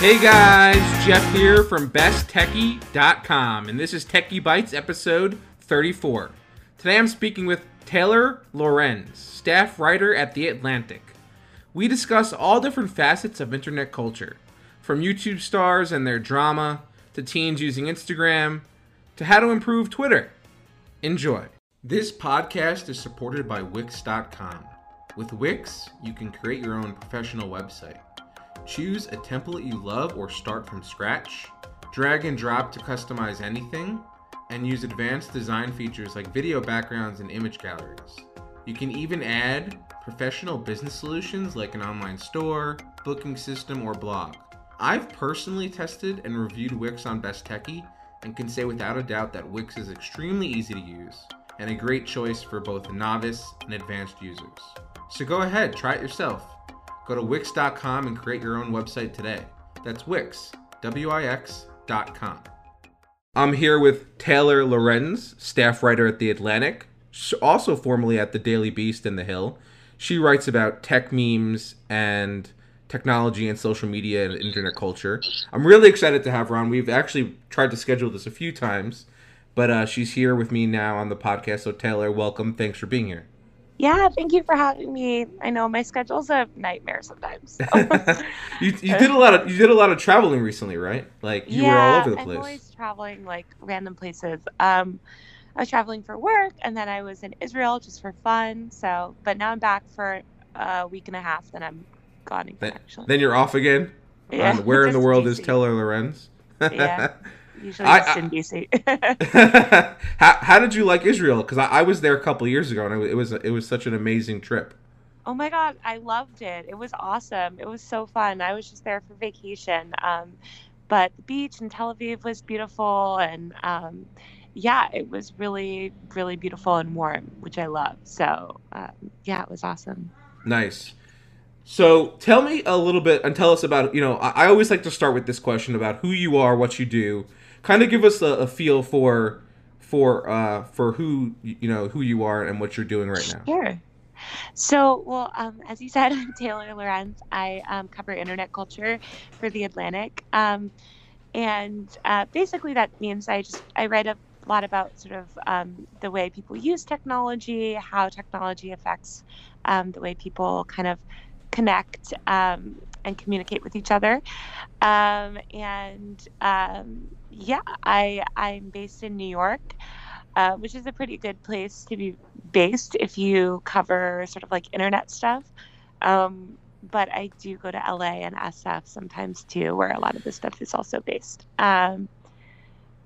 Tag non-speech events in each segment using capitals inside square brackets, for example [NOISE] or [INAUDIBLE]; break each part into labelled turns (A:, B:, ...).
A: Hey guys, Jeff here from besttechie.com, and this is Techie Bites episode 34. Today I'm speaking with Taylor Lorenz, staff writer at The Atlantic. We discuss all different facets of internet culture, from YouTube stars and their drama, to teens using Instagram, to how to improve Twitter. Enjoy. This podcast is supported by Wix.com. With Wix, you can create your own professional website. Choose a template you love or start from scratch, drag and drop to customize anything, and use advanced design features like video backgrounds and image galleries. You can even add professional business solutions like an online store, booking system, or blog. I've personally tested and reviewed Wix on Best Techie and can say without a doubt that Wix is extremely easy to use and a great choice for both novice and advanced users. So go ahead, try it yourself. Go to Wix.com and create your own website today. That's Wix, W I X.com. I'm here with Taylor Lorenz, staff writer at The Atlantic, also formerly at The Daily Beast and The Hill. She writes about tech memes and technology and social media and internet culture. I'm really excited to have her on. We've actually tried to schedule this a few times, but uh, she's here with me now on the podcast. So, Taylor, welcome. Thanks for being here.
B: Yeah, thank you for having me. I know my schedule's a nightmare sometimes. So. [LAUGHS]
A: you, you did a lot of you did a lot of traveling recently, right? Like you
B: yeah,
A: were all over the place.
B: I'm always traveling like random places. Um, I was traveling for work, and then I was in Israel just for fun. So, but now I'm back for a week and a half. Then I'm gone again.
A: Then,
B: actually,
A: then you're off again.
B: Yeah,
A: where in [LAUGHS] the world is Taylor Lorenz?
B: Yeah. [LAUGHS] usually
A: I-
B: just
A: I-
B: in DC. [LAUGHS] [LAUGHS]
A: how, how did you like Israel? Because I, I was there a couple years ago, and it was it was such an amazing trip.
B: Oh my God, I loved it. It was awesome. It was so fun. I was just there for vacation. Um, but the beach in Tel Aviv was beautiful. And um, yeah, it was really, really beautiful and warm, which I love. So um, yeah, it was awesome.
A: Nice. So tell me a little bit and tell us about you know I, I always like to start with this question about who you are, what you do. Kind of give us a, a feel for for uh for who you know who you are and what you're doing right now.
B: Sure. So, well, um, as you said, [LAUGHS] I'm Taylor Lorenz. I um, cover internet culture for The Atlantic, um, and uh, basically that means I just I write a lot about sort of um, the way people use technology, how technology affects um, the way people kind of connect um, and communicate with each other. Um, and um, yeah, I I'm based in New York uh, which is a pretty good place to be based if you cover sort of like internet stuff. Um, but I do go to LA and SF sometimes too, where a lot of this stuff is also based. Um,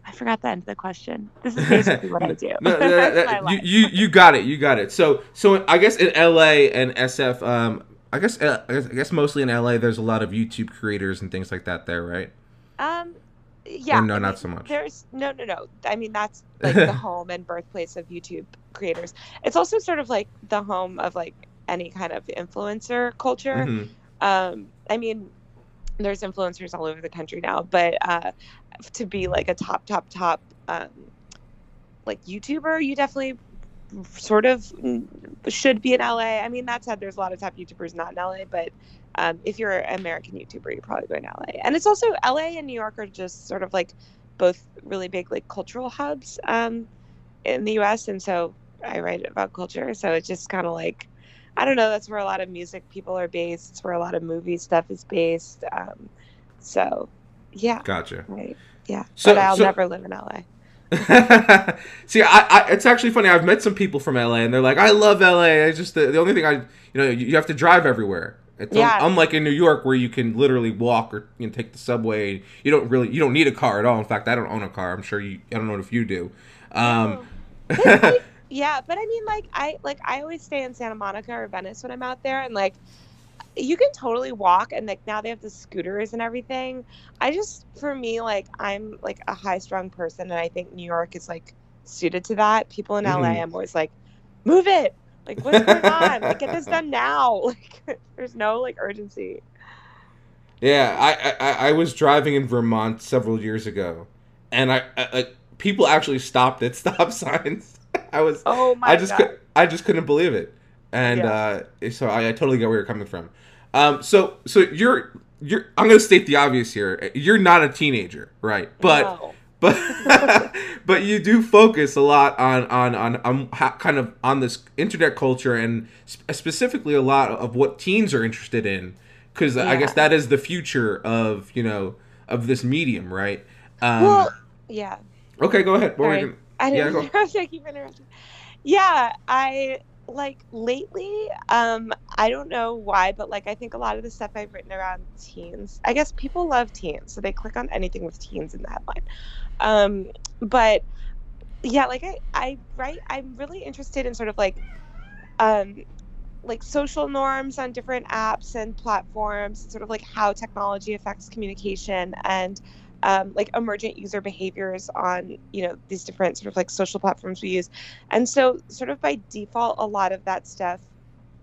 B: I forgot the end of the question. This is basically what I [LAUGHS] do.
A: No, no, [LAUGHS] no, no, you, you you got it. You got it. So so I guess in LA and SF, um, I guess uh, I guess- I guess mostly in LA, there's a lot of YouTube creators and things like that there, right?
B: Um, yeah.
A: Or no,
B: I
A: not
B: mean,
A: so much.
B: There's no, no, no. I mean, that's like the [LAUGHS] home and birthplace of YouTube creators. It's also sort of like the home of like any kind of influencer culture.
A: Mhm.
B: um i mean there's influencers all over the country now but uh to be like a top top top um like youtuber you definitely sort of should be in la i mean that said there's a lot of top youtubers not in la but um, if you're an american youtuber you're probably going to la and it's also la and new york are just sort of like both really big like cultural hubs um in the us and so i write about culture so it's just kind of like I don't know. That's where a lot of music people are based. It's where a lot of movie stuff is based. Um, so, yeah,
A: Gotcha.
B: right, yeah.
A: So-
B: but I'll
A: so-
B: never live in LA. [LAUGHS]
A: See, I, I, it's actually funny. I've met some people from LA, and they're like, "I love LA." It's just the, the only thing I, you know, you, you have to drive everywhere. It's un- unlike in New York where you can literally walk or you know, take the subway. You don't really, you don't need a car at all. In fact, I don't own a car. I'm sure you, I don't know if you do. Um, [LAUGHS]
B: yeah, but I mean, like I like I always stay in Santa Monica or Venice when I'm out there, and like you can totally walk, and like now they have the scooters and everything. I just, for me, like I'm like a high strung person, and I think New York is like suited to that. People in LA,
A: Mhm.
B: I'm always like, move it. Like, what's going [LAUGHS] on? Like, get this done now. [LAUGHS] Like, there's no like urgency.
A: Yeah, I, I I was driving in Vermont several years ago, and I, I, I people actually stopped at [LAUGHS] stop signs. I was
B: Oh my
A: I just
B: god.
A: could, I just couldn't believe it, and
B: Yeah.
A: uh, so I, I totally get where you're coming from. Um, so so you're you're I'm going to state the obvious here. You're not a teenager, right? But
B: No. [LAUGHS]
A: but [LAUGHS] but you do focus a lot on on on, on how, kind of on this internet culture and sp- specifically a lot of what teens are interested in because I guess that is the future of you know of this medium, right? Um,
B: well, yeah.
A: okay, go ahead. What were you
B: Sorry.
A: gonna-
B: I didn't
A: go.
B: interrupt. [LAUGHS] I keep interrupting. Yeah, I like lately. Um, I don't know why, but like I think a lot of the stuff I've written around teens. I guess people love teens, so they click on anything with teens in the headline. Um, but yeah, like I, I write. I'm really interested in sort of like, um, like social norms on different apps and platforms, sort of like how technology affects communication and um, like emergent user behaviors on you know these different sort of like social platforms we use. And so sort of by default a lot of that stuff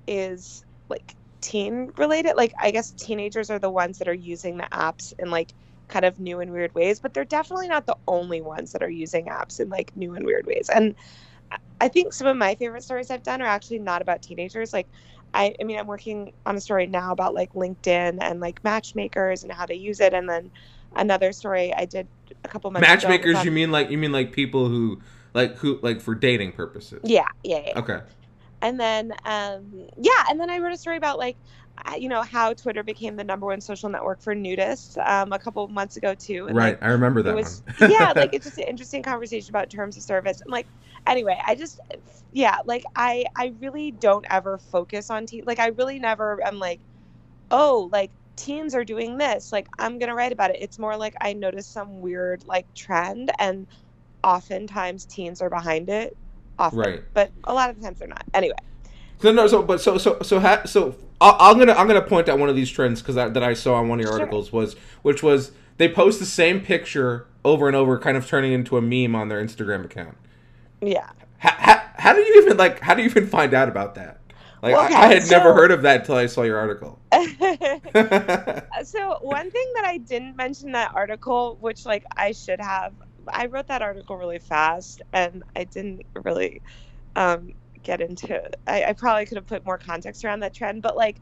B: is like teen related. Like i guess teenagers are the ones that are using the apps in like kind of new and weird ways but they're definitely not the only ones that are using apps in like new and weird ways. And I- think some of my favorite stories i've done are actually not about teenagers. Like I, I mean i'm working on a story now about like linkedin and like matchmakers and how they use it. And then another story I did a couple months
A: matchmakers?
B: was
A: You mean like you mean like people who like who like for dating purposes?
B: Yeah, yeah, yeah.
A: Okay.
B: And then, um, yeah, and then I wrote a story about like, uh, you know, how Twitter became the number one social network for nudists um, a couple months ago too. And,
A: Right.
B: like,
A: I remember that it
B: was
A: one.
B: yeah, [LAUGHS] like it's just an interesting conversation about terms of service. And like, anyway, I just yeah, like I I really don't ever focus on teen. Like I really never i'm like, oh, like teens are doing this. Like I'm gonna write about it. It's more like I notice some weird like trend, and oftentimes teens are behind it. Often,
A: Right.
B: but a lot of the times they're not. Anyway,
A: So no, so but so so so ha, so I, I'm gonna I'm gonna point out one of these trends because that that I saw on one of your
B: Sure.
A: articles was which was they post the same picture over and over, kind of turning into a meme on their Instagram account.
B: yeah.
A: How, how, how do you even like? How do you even find out about that? Like I,
B: Okay,
A: I had never heard of that until I saw your article. [LAUGHS] [LAUGHS]
B: so one thing that I didn't mention in that article, which like I should have, I wrote that article really fast and I didn't really um, get into. I, I probably could have put more context around that trend, but like,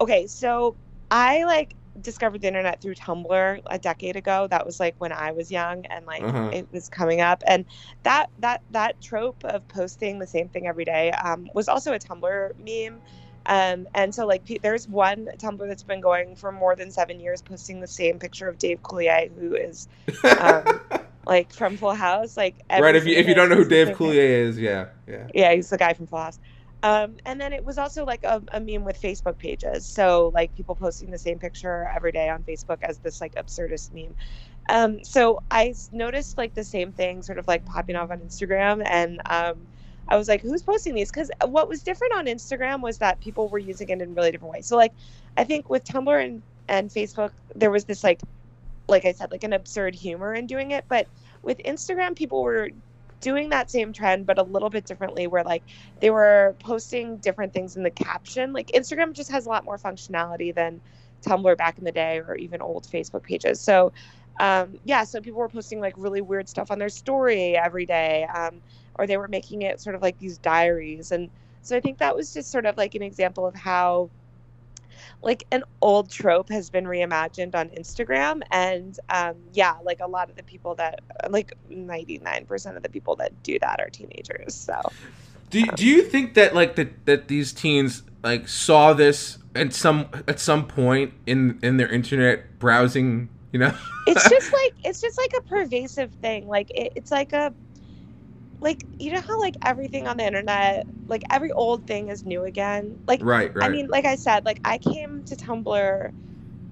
B: okay, so I like discovered the internet through Tumblr a decade ago. That was like when I was young and like
A: Uh-huh.
B: it was coming up, and that that that trope of posting the same thing every day um, was also a Tumblr meme. Um, and so like there's one Tumblr that's been going for more than seven years, posting the same picture of Dave Coulier, who is um, [LAUGHS] like from Full House. Like
A: right. If you if you don't know who Dave. Coulier is, yeah, yeah.
B: Yeah, he's the guy from Full House. Um, and then it was also like a, a meme with Facebook pages. So like people posting the same picture every day on Facebook as this like absurdist meme. Um, so I noticed like the same thing sort of like popping off on Instagram and um, I was like, who's posting these? Because what was different on Instagram was that people were using it in really different ways. So like I think with Tumblr and, and Facebook, there was this like like I said, like an absurd humor in doing it. But with Instagram, people were doing that same trend, but a little bit differently, where like they were posting different things in the caption. Like Instagram just has a lot more functionality than Tumblr back in the day or even old Facebook pages. So, um, yeah, so people were posting like really weird stuff on their story every day, um, or they were making it sort of like these diaries. And so I think that was just sort of like an example of how like an old trope has been reimagined on Instagram. And um, yeah, like a lot of the people that, like 99% of the people that do that are teenagers. So
A: Do do you think that like that that these teens like saw this at some at some point in in their internet browsing? You know.
B: it's [LAUGHS] just like, it's just like a pervasive thing. Like it, it's like a, like, you know how like everything on the internet, like every old thing is new again? Like,
A: right. Right.
B: I mean, like I said, like I came to Tumblr,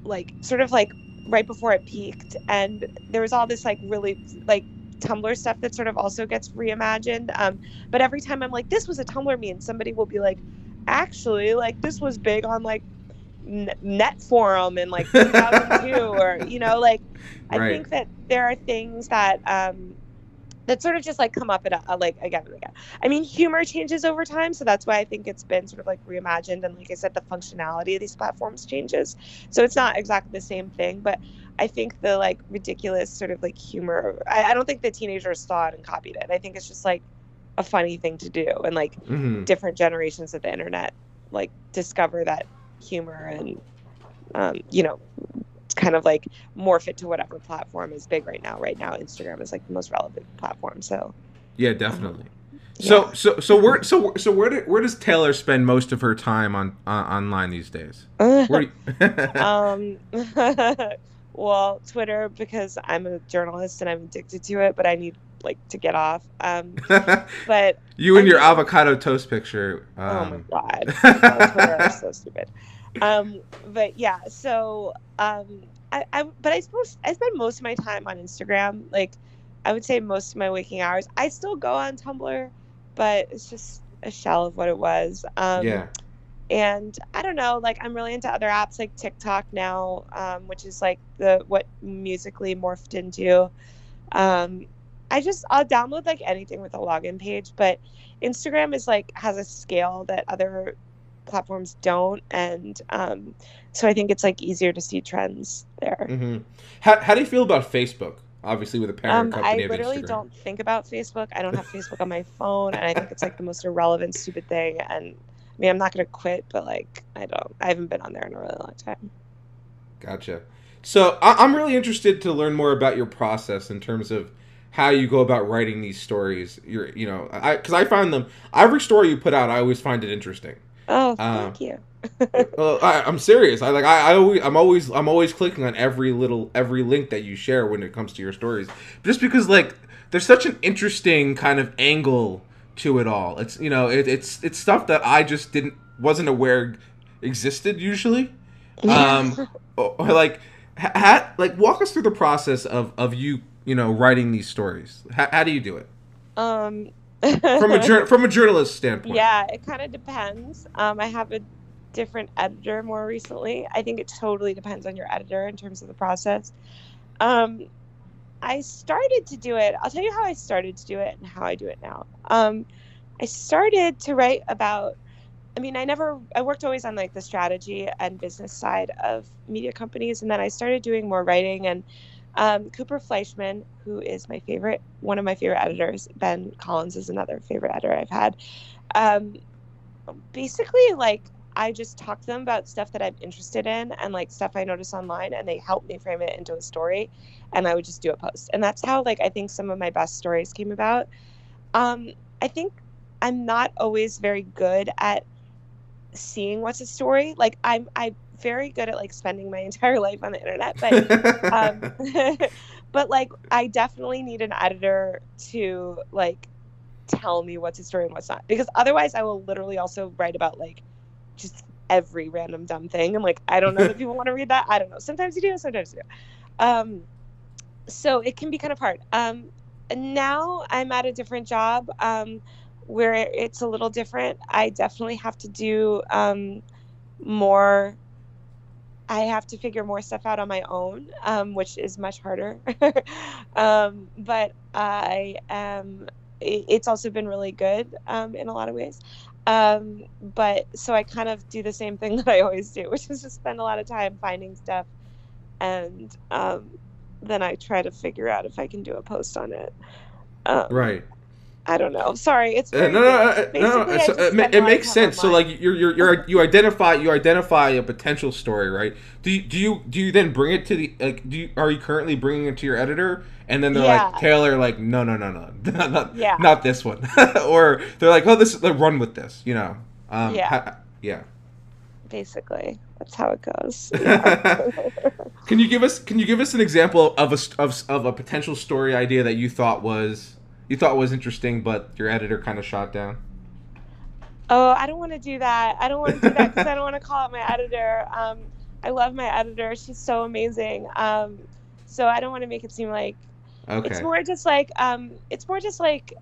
B: like sort of like right before it peaked, and there was all this like really like Tumblr stuff that sort of also gets reimagined. Um, but every time I'm like, this was a Tumblr meme, somebody will be like, actually, like this was big on like Net Forum in like 2002, or you know, like I
A: Right.
B: think that there are things that um that sort of just like come up at a, like again and again. I mean, humor changes over time, so that's why I think it's been sort of like reimagined. And like I said, the functionality of these platforms changes, so it's not exactly the same thing. But I think the like ridiculous sort of like humor. I, I don't think the teenagers saw it and copied it. I think it's just like a funny thing to do, and like
A: hmm
B: different generations of the internet like discover that humor and um, you know, kind of like morph it to whatever platform is big right now. Right now, Instagram is like the most relevant platform. So
A: yeah, definitely. So so so where so so where do, where does Taylor spend most of her time on uh, online these days? [LAUGHS]
B: You... [LAUGHS] um, [LAUGHS] well, Twitter because I'm a journalist and I'm addicted to it, but I need like to get off. Um, but
A: you and I your mean, avocado toast picture.
B: Um... Oh my um, god, Twitter is so stupid. Um, but yeah, so um, I, I but I suppose I spend most of my time on Instagram. Like I would say most of my waking hours. I still go on Tumblr but it's just a shell of what it was. Um, yeah. And I don't know, like I'm really into other apps like TikTok now, um, which is like the what Musical.ly morphed into. Um, I just I'll download like anything with a login page, but Instagram is like has a scale that other platforms don't, and um, so I think it's like easier to see trends there.
A: Mm-hmm. How how do you feel about Facebook? obviously with a parent
B: um,
A: company.
B: I literally don't think about Facebook. I don't have Facebook on my [LAUGHS] phone, and I think it's like the most irrelevant, stupid thing. And I mean, I'm not gonna quit, but like, I don't. I haven't been on there in a really long time.
A: Gotcha. So I- I'm really interested to learn more about your process in terms of how you go about writing these stories. You're, you know, I because I find them every story you put out, I always find it interesting.
B: Oh, thank uh, you [LAUGHS]
A: well, I, am serious. I like I, I always I'm always I'm always clicking on every little every link that you share when it comes to your stories, just because like there's such an interesting kind of angle to it all. It's you know it, it's it's stuff that I just didn't wasn't aware existed usually. Um, [LAUGHS] or, like ha, like walk us through the process of of you you know writing these stories. How, how do you do it?
B: Um.
A: From a [LAUGHS] from a journalist standpoint.
B: Yeah, it kind of depends. Um, I have a different editor more recently. I think it totally depends on your editor in terms of the process. Um, I started to do it. I'll tell you how I started to do it and how I do it now. Um, I started to write about. I mean, I never. I worked always on like the strategy and business side of media companies, and then I started doing more writing. And um, Cooper Fleishman, who is my favorite, one of my favorite editors, Ben Collins is another favorite editor I've had. Um, basically, like I just talk to them about stuff that I'm interested in and like stuff I notice online, and they help me frame it into a story. And I would just do a post, and that's how like I think some of my best stories came about. Um, I think I'm not always very good at seeing what's a story. Like I'm I'm very good at like spending my [LAUGHS] entire life on the internet, but um, [LAUGHS] but like I definitely need an editor to like tell me what's a story and what's not because otherwise I will literally also write about like just every random dumb thing. And like, I don't know if [LAUGHS] people want to read that. I don't know. Sometimes you do, sometimes you do. Um, so it can be kind of hard. Um, now I'm at a different job um, where it's a little different. I definitely have to do um, more. I have to figure more stuff out on my own, um, which is much harder. [LAUGHS] um, but I am. It's also been really good um, in a lot of ways. Um, but so I kind of do the same thing [LAUGHS] that I always do, which is just spend a lot of time finding stuff, and um, then I try to figure out if I can do a post on it.
A: Um, right.
B: I don't know. Sorry, it's
A: uh, no, no, no, no, no. So, it, it makes sense. So, like, you're, you're, you're, you identify, you identify a potential story, right? Do you, do you, do you then bring it to the, like, do you, are you currently bringing it to your editor, and then they're yeah. like, Taylor, like, no, no, no, no, [LAUGHS] not, yeah. not this one, [LAUGHS] or they're like, oh, this, like, run with this, you know? Um, yeah, ha- yeah.
B: Basically, that's how it goes. [LAUGHS] Yeah.
A: can you give us, can you give us an example of a, of, of a potential story idea that you thought was you thought was interesting, but your editor kind of shot down?
B: Oh, I don't want to do that. I don't want to do that because I don't [LAUGHS] want to call out my editor. Um, I love my editor. She's so amazing. Um, so I don't want to make it seem like okay. it's more just like um, it's more just like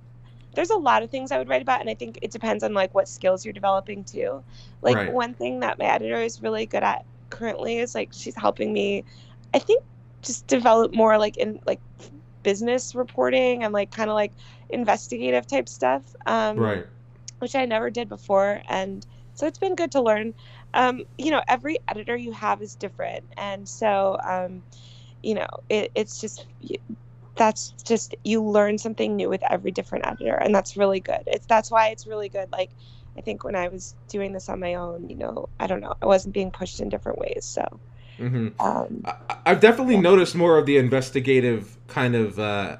B: there's a lot of things I would write about, and I think it depends on like what skills you're developing too. Like right. one thing that my editor is really good at currently is like she's helping me. I think just develop more like in like business reporting and like kind of like investigative type stuff. Um,
A: right.
B: Which I never did before. And so it's been good to learn. Um, you know, every editor you have is different. And so, um, you know, it, it's just, that's just, you learn something new with every different editor. And that's really good. It's, that's why it's really good. Like, I think when I was doing this on my own, you know, I don't know, I wasn't being pushed in different ways. So,
A: hmm
B: Um,
A: I, I've definitely
B: Yeah.
A: noticed more of the investigative kind of uh,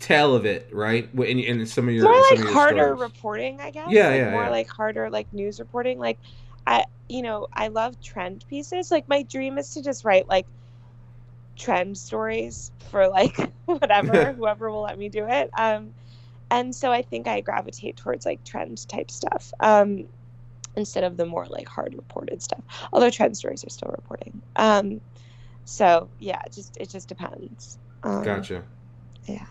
A: tale of it, right? In, in some of your
B: more
A: some
B: like
A: of your
B: harder
A: stories.
B: reporting, I guess.
A: Yeah,
B: like
A: yeah,
B: more
A: yeah.
B: like harder like news reporting. Like I you know, I love trend pieces. Like my dream is to just write like trend stories for like [LAUGHS] whatever, [LAUGHS] whoever will let me do it. Um and so I think I gravitate towards like trend type stuff. Um instead of the more like hard reported stuff. Although trend stories are still reporting. Um so yeah, it just it just depends. Um,
A: Gotcha.
B: Yeah,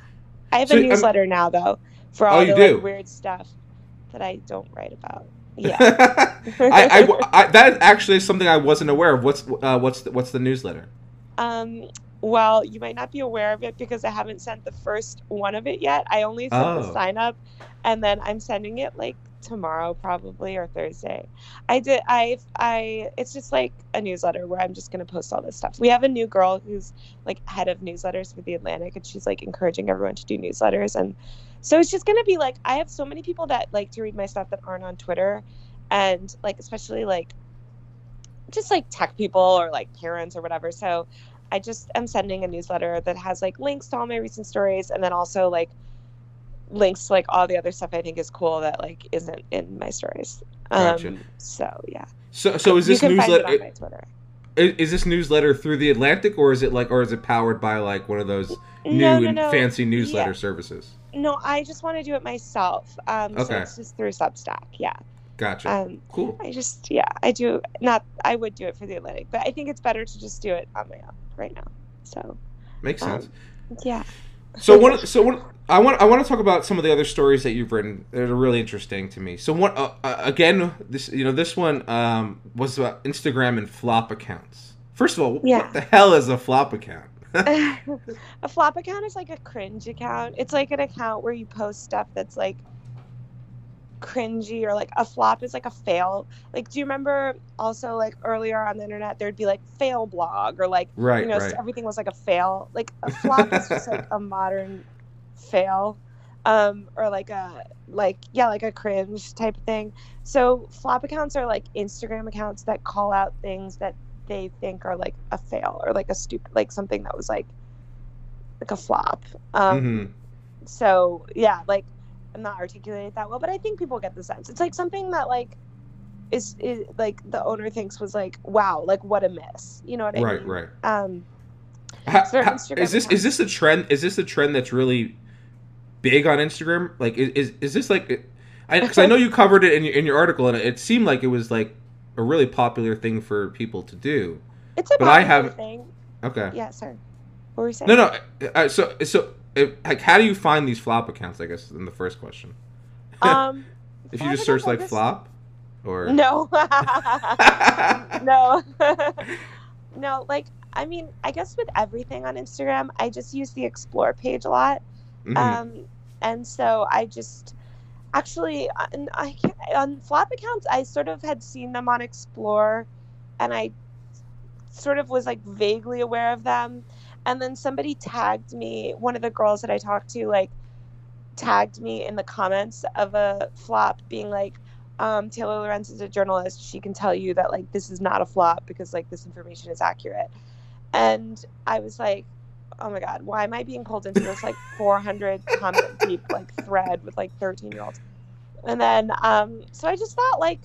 B: I have
A: So,
B: a
A: um,
B: newsletter now though for
A: Oh,
B: all
A: you
B: the like weird stuff that I don't write about. [LAUGHS] Yeah.
A: I, I, I, that actually is something I wasn't aware of. What's uh, what's the, what's the newsletter?
B: um well, you might not be aware of it because I haven't sent the first one of it yet. I only sent
A: Oh.
B: the sign up and then I'm sending it like tomorrow probably or Thursday. I did I I it's just like a newsletter where I'm just going to post all this stuff. We have a new girl who's like head of newsletters for the Atlantic and she's like encouraging everyone to do newsletters and so it's just going to be like I have so many people that like to read my stuff that aren't on Twitter and like especially like just like tech people or like parents or whatever. So I just am sending a newsletter that has like links to all my recent stories and then also like links to like all the other stuff I think is cool that like isn't in my stories.
A: Gotcha.
B: Um, so yeah.
A: So so is this
B: can find it
A: newsletter
B: on my Twitter.
A: is, is this newsletter through the Atlantic or is it like or is it powered by like one of those new
B: No, no,
A: and
B: no.
A: fancy newsletter
B: Yeah.
A: services?
B: No, I just want to do it myself. Um, so it's just through Substack. Yeah.
A: Gotcha.
B: Um,
A: cool.
B: I just yeah, I do not. I would do it for the Atlantic, but I think it's better to just do it on my own right now. So
A: Makes
B: um,
A: sense.
B: yeah.
A: So one, so one, I want, I want to talk about some of the other stories that you've written that are really interesting to me. So one, uh, uh, again, this, you know, this one um, was about Instagram and flop accounts. First of all,
B: Yeah.
A: what the hell is a flop account? [LAUGHS] [LAUGHS]
B: a flop account is like a cringe account. It's like an account where you post stuff that's like cringy or like a flop is like a fail. Like, do you remember also like earlier on the internet there'd be like fail blog or like
A: right,
B: you know
A: right.
B: everything was like a fail. Like a [LAUGHS] flop is just like a modern fail, um, or like a like yeah like a cringe type thing. So flop accounts are like Instagram accounts that call out things that they think are like a fail or like a stupid like something that was like like a flop. Um,
A: hmm
B: So yeah, like I'm not articulated that well, but I think people get the sense. It's like something that like is, is like the owner thinks was like wow, like what a miss. You know what I
A: Right,
B: mean?
A: right. Right.
B: Um,
A: Ha-
B: So
A: ha-
B: Instagram
A: is this is this a trend? Is this a trend that's really big on Instagram? Like, is is, is this like? Because I, know you covered it in your, in your article, and it seemed like it was like a really popular thing for people to do.
B: it's a
A: But I have-
B: thing.
A: Okay.
B: Yeah, sorry. What were you saying?
A: No, no. Uh, so, so, if, like, how do you find these flop accounts? I guess in the first question. [LAUGHS]
B: Um,
A: if you just search like
B: just-
A: flop, or
B: No. [LAUGHS] no. [LAUGHS] no, like I mean, I guess with everything on Instagram, I just use the explore page a lot.
A: Mhm.
B: Um, and so I just actually on, I can't, on flop accounts, I sort of had seen them on Explore, and I sort of was like vaguely aware of them. And then somebody tagged me, one of the girls that I talked to, like tagged me in the comments of a flop, being like, um, Taylor Lorenz is a journalist. She can tell you that like this is not a flop because like this information is accurate. And I was like, oh my god, why am I being pulled into this like 400 comment deep like thread with like 13 year olds? And then um, so I just thought like,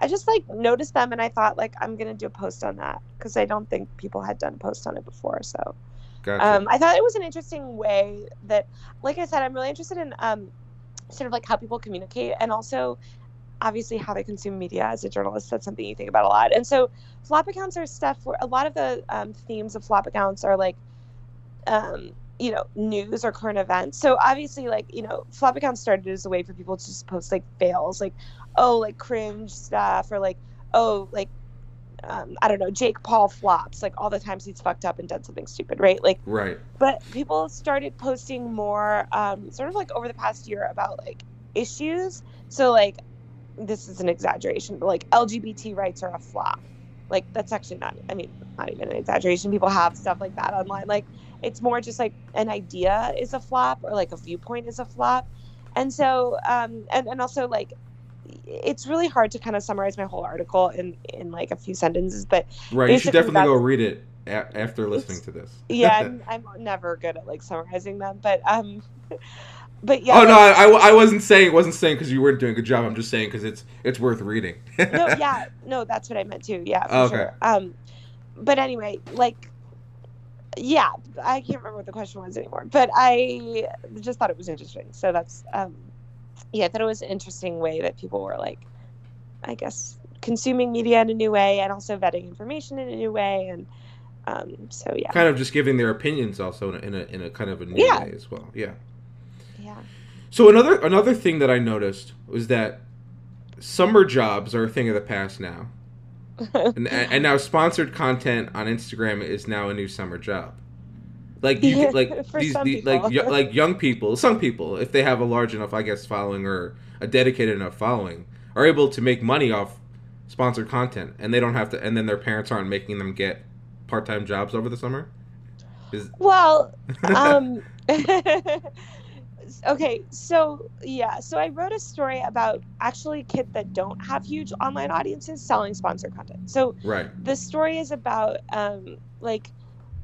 B: I just like noticed them and I thought like I'm gonna do a post on that because I don't think people had done a post on it before. So
A: gotcha.
B: um, I thought it was an interesting way that, like I said, I'm really interested in um, sort of like how people communicate and also obviously how they consume media as a journalist. That's something you think about a lot. And so flop accounts are stuff where a lot of the um, themes of flop accounts are like, um, you know, news or current events. So obviously, like, you know, flop accounts started as a way for people to just post like fails, like, oh, like cringe stuff or like, oh, like, um, I don't know, Jake Paul flops, like all the times he's fucked up and done something stupid, right? Like,
A: right.
B: but people started posting more um, sort of like over the past year about like issues so like this is an exaggeration but like lgbt rights are a flop like that's actually not i mean not even an exaggeration people have stuff like that online like it's more just like an idea is a flop or like a viewpoint is a flop and so um and, and also like it's really hard to kind of summarize my whole article in in like a few sentences, but
A: Right, you should definitely go read it a- after listening to this.
B: yeah, [LAUGHS] I'm, I'm never good at like summarizing them, but um, [LAUGHS] but yeah.
A: oh no, I, I, I wasn't saying wasn't saying because you weren't doing a good job. I'm just saying because it's it's worth reading.
B: no, [LAUGHS] yeah, no, that's what I meant too. Yeah, for
A: Okay.
B: sure. Um, but anyway, like, yeah, I can't remember what the question was anymore. But I just thought it was interesting. So that's, um, yeah, I thought it was an interesting way that people were like, I guess, consuming media in a new way and also vetting information in a new way. And um, so yeah,
A: kind of just giving their opinions also in a, in a, in a kind of a new
B: Yeah.
A: way as well. Yeah.
B: yeah,
A: So another another thing that I noticed was that summer jobs are a thing of the past now, [LAUGHS] and and now sponsored content on Instagram is now a new summer job. Like you
B: Yeah,
A: like [LAUGHS]
B: for
A: these like yo- like young people, some people, if they have a large enough, I guess, following or a dedicated enough following, are able to make money off sponsored content, and they don't have to, and then their parents aren't making them get part time jobs over the summer. Is
B: Well, [LAUGHS] um, okay, so yeah, so I wrote a story about actually kids that don't have huge online audiences selling sponsored content. So
A: right.
B: the story is about um, like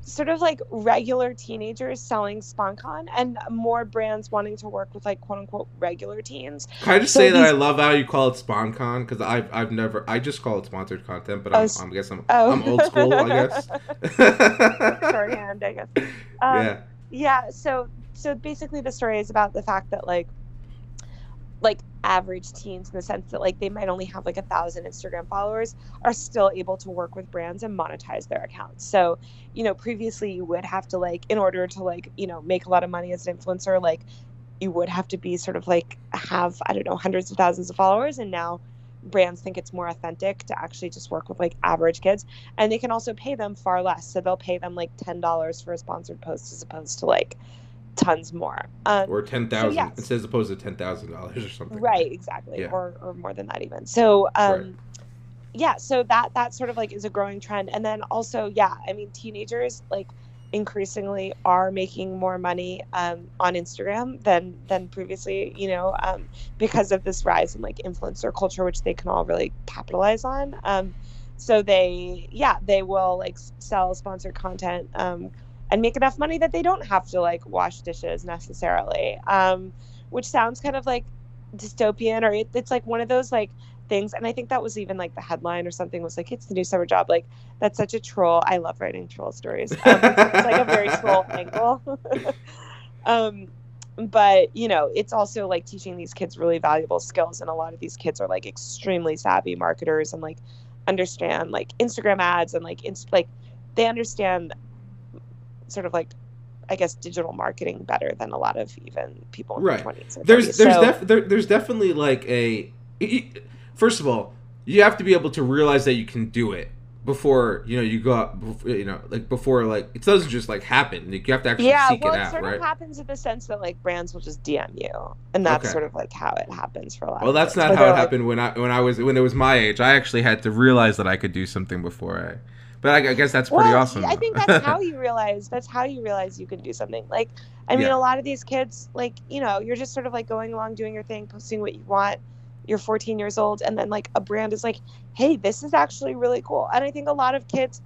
B: sort of like regular teenagers selling SponCon and more brands wanting to work with like quote unquote regular teens.
A: Can I just
B: So
A: say that I love how you call it SponCon because I've I've never I just call it sponsored content, but
B: Oh,
A: I'm,
B: s-
A: I'm guess I'm
B: Oh,
A: I'm old school, I guess. [LAUGHS]
B: Shorthand, I guess. [LAUGHS] Um,
A: yeah,
B: yeah so so basically the story is about the fact that like like average teens in the sense that like they might only have like a thousand instagram followers are still able to work with brands and monetize their accounts. So you know previously you would have to like in order to like you know make a lot of money as an influencer like you would have to be sort of like have i don't know hundreds of thousands of followers and now brands think it's more authentic to actually just work with like average kids and they can also pay them far less. So they'll pay them like $10 for a sponsored post as opposed to like tons more um,
A: or ten thousand
B: yes.
A: instead as opposed to ten thousand dollars or something.
B: right exactly
A: Yeah.
B: or, or more than that even so um
A: Right.
B: yeah so that that sort of like is a growing trend and then also yeah i mean teenagers like increasingly are making more money um, on instagram than than previously you know um, because of this rise in like influencer culture which they can all really capitalize on um, so they yeah they will like sell sponsored content um, and make enough money that they don't have to like wash dishes necessarily um, which sounds kind of like dystopian or it, it's like one of those like things and i think that was even like the headline or something was like it's the new summer job. Like that's such a troll. I love writing troll stories. Um, it's like a very troll [LAUGHS] angle. [LAUGHS] Um but you know it's also like teaching these kids really valuable skills and a lot of these kids are like extremely savvy marketers and like understand like instagram ads and like inst- like they understand sort of like i guess digital marketing better than a lot of even people in
A: Right.
B: their 20s or
A: There's
B: 30s.
A: there's
B: So-
A: def- there, there's definitely like a first of all you have to be able to realize that you can do it before you know you go out bef- you know like before like it doesn't just like happen like, you have to actually
B: yeah
A: seek
B: well
A: it
B: it
A: out
B: sort
A: right
B: of happens in the sense that like brands will just dm you and that's
A: Okay.
B: sort of like how it happens for a lot
A: Well, that's not how it
B: like-
A: happened when I when I was when it was my age. I actually had to realize that I could do something before I. But I, I guess that's pretty
B: well,
A: awesome.
B: I think that's how [LAUGHS] you realize. That's how you realize you can do something. Like, I mean,
A: Yeah.
B: a lot of these kids, like, you know, you're just sort of like going along doing your thing, posting what you want. You're 14 years old, and then like a brand is like, "Hey, this is actually really cool." And I think a lot of kids,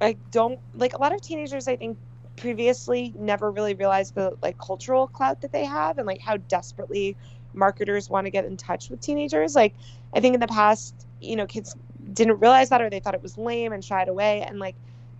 B: like, don't like a lot of teenagers. I think previously never really realized the like cultural clout that they have, and like how desperately marketers want to get in touch with teenagers. Like, I think in the past, you know, kids didn't realize that or they thought it was lame and shied away and like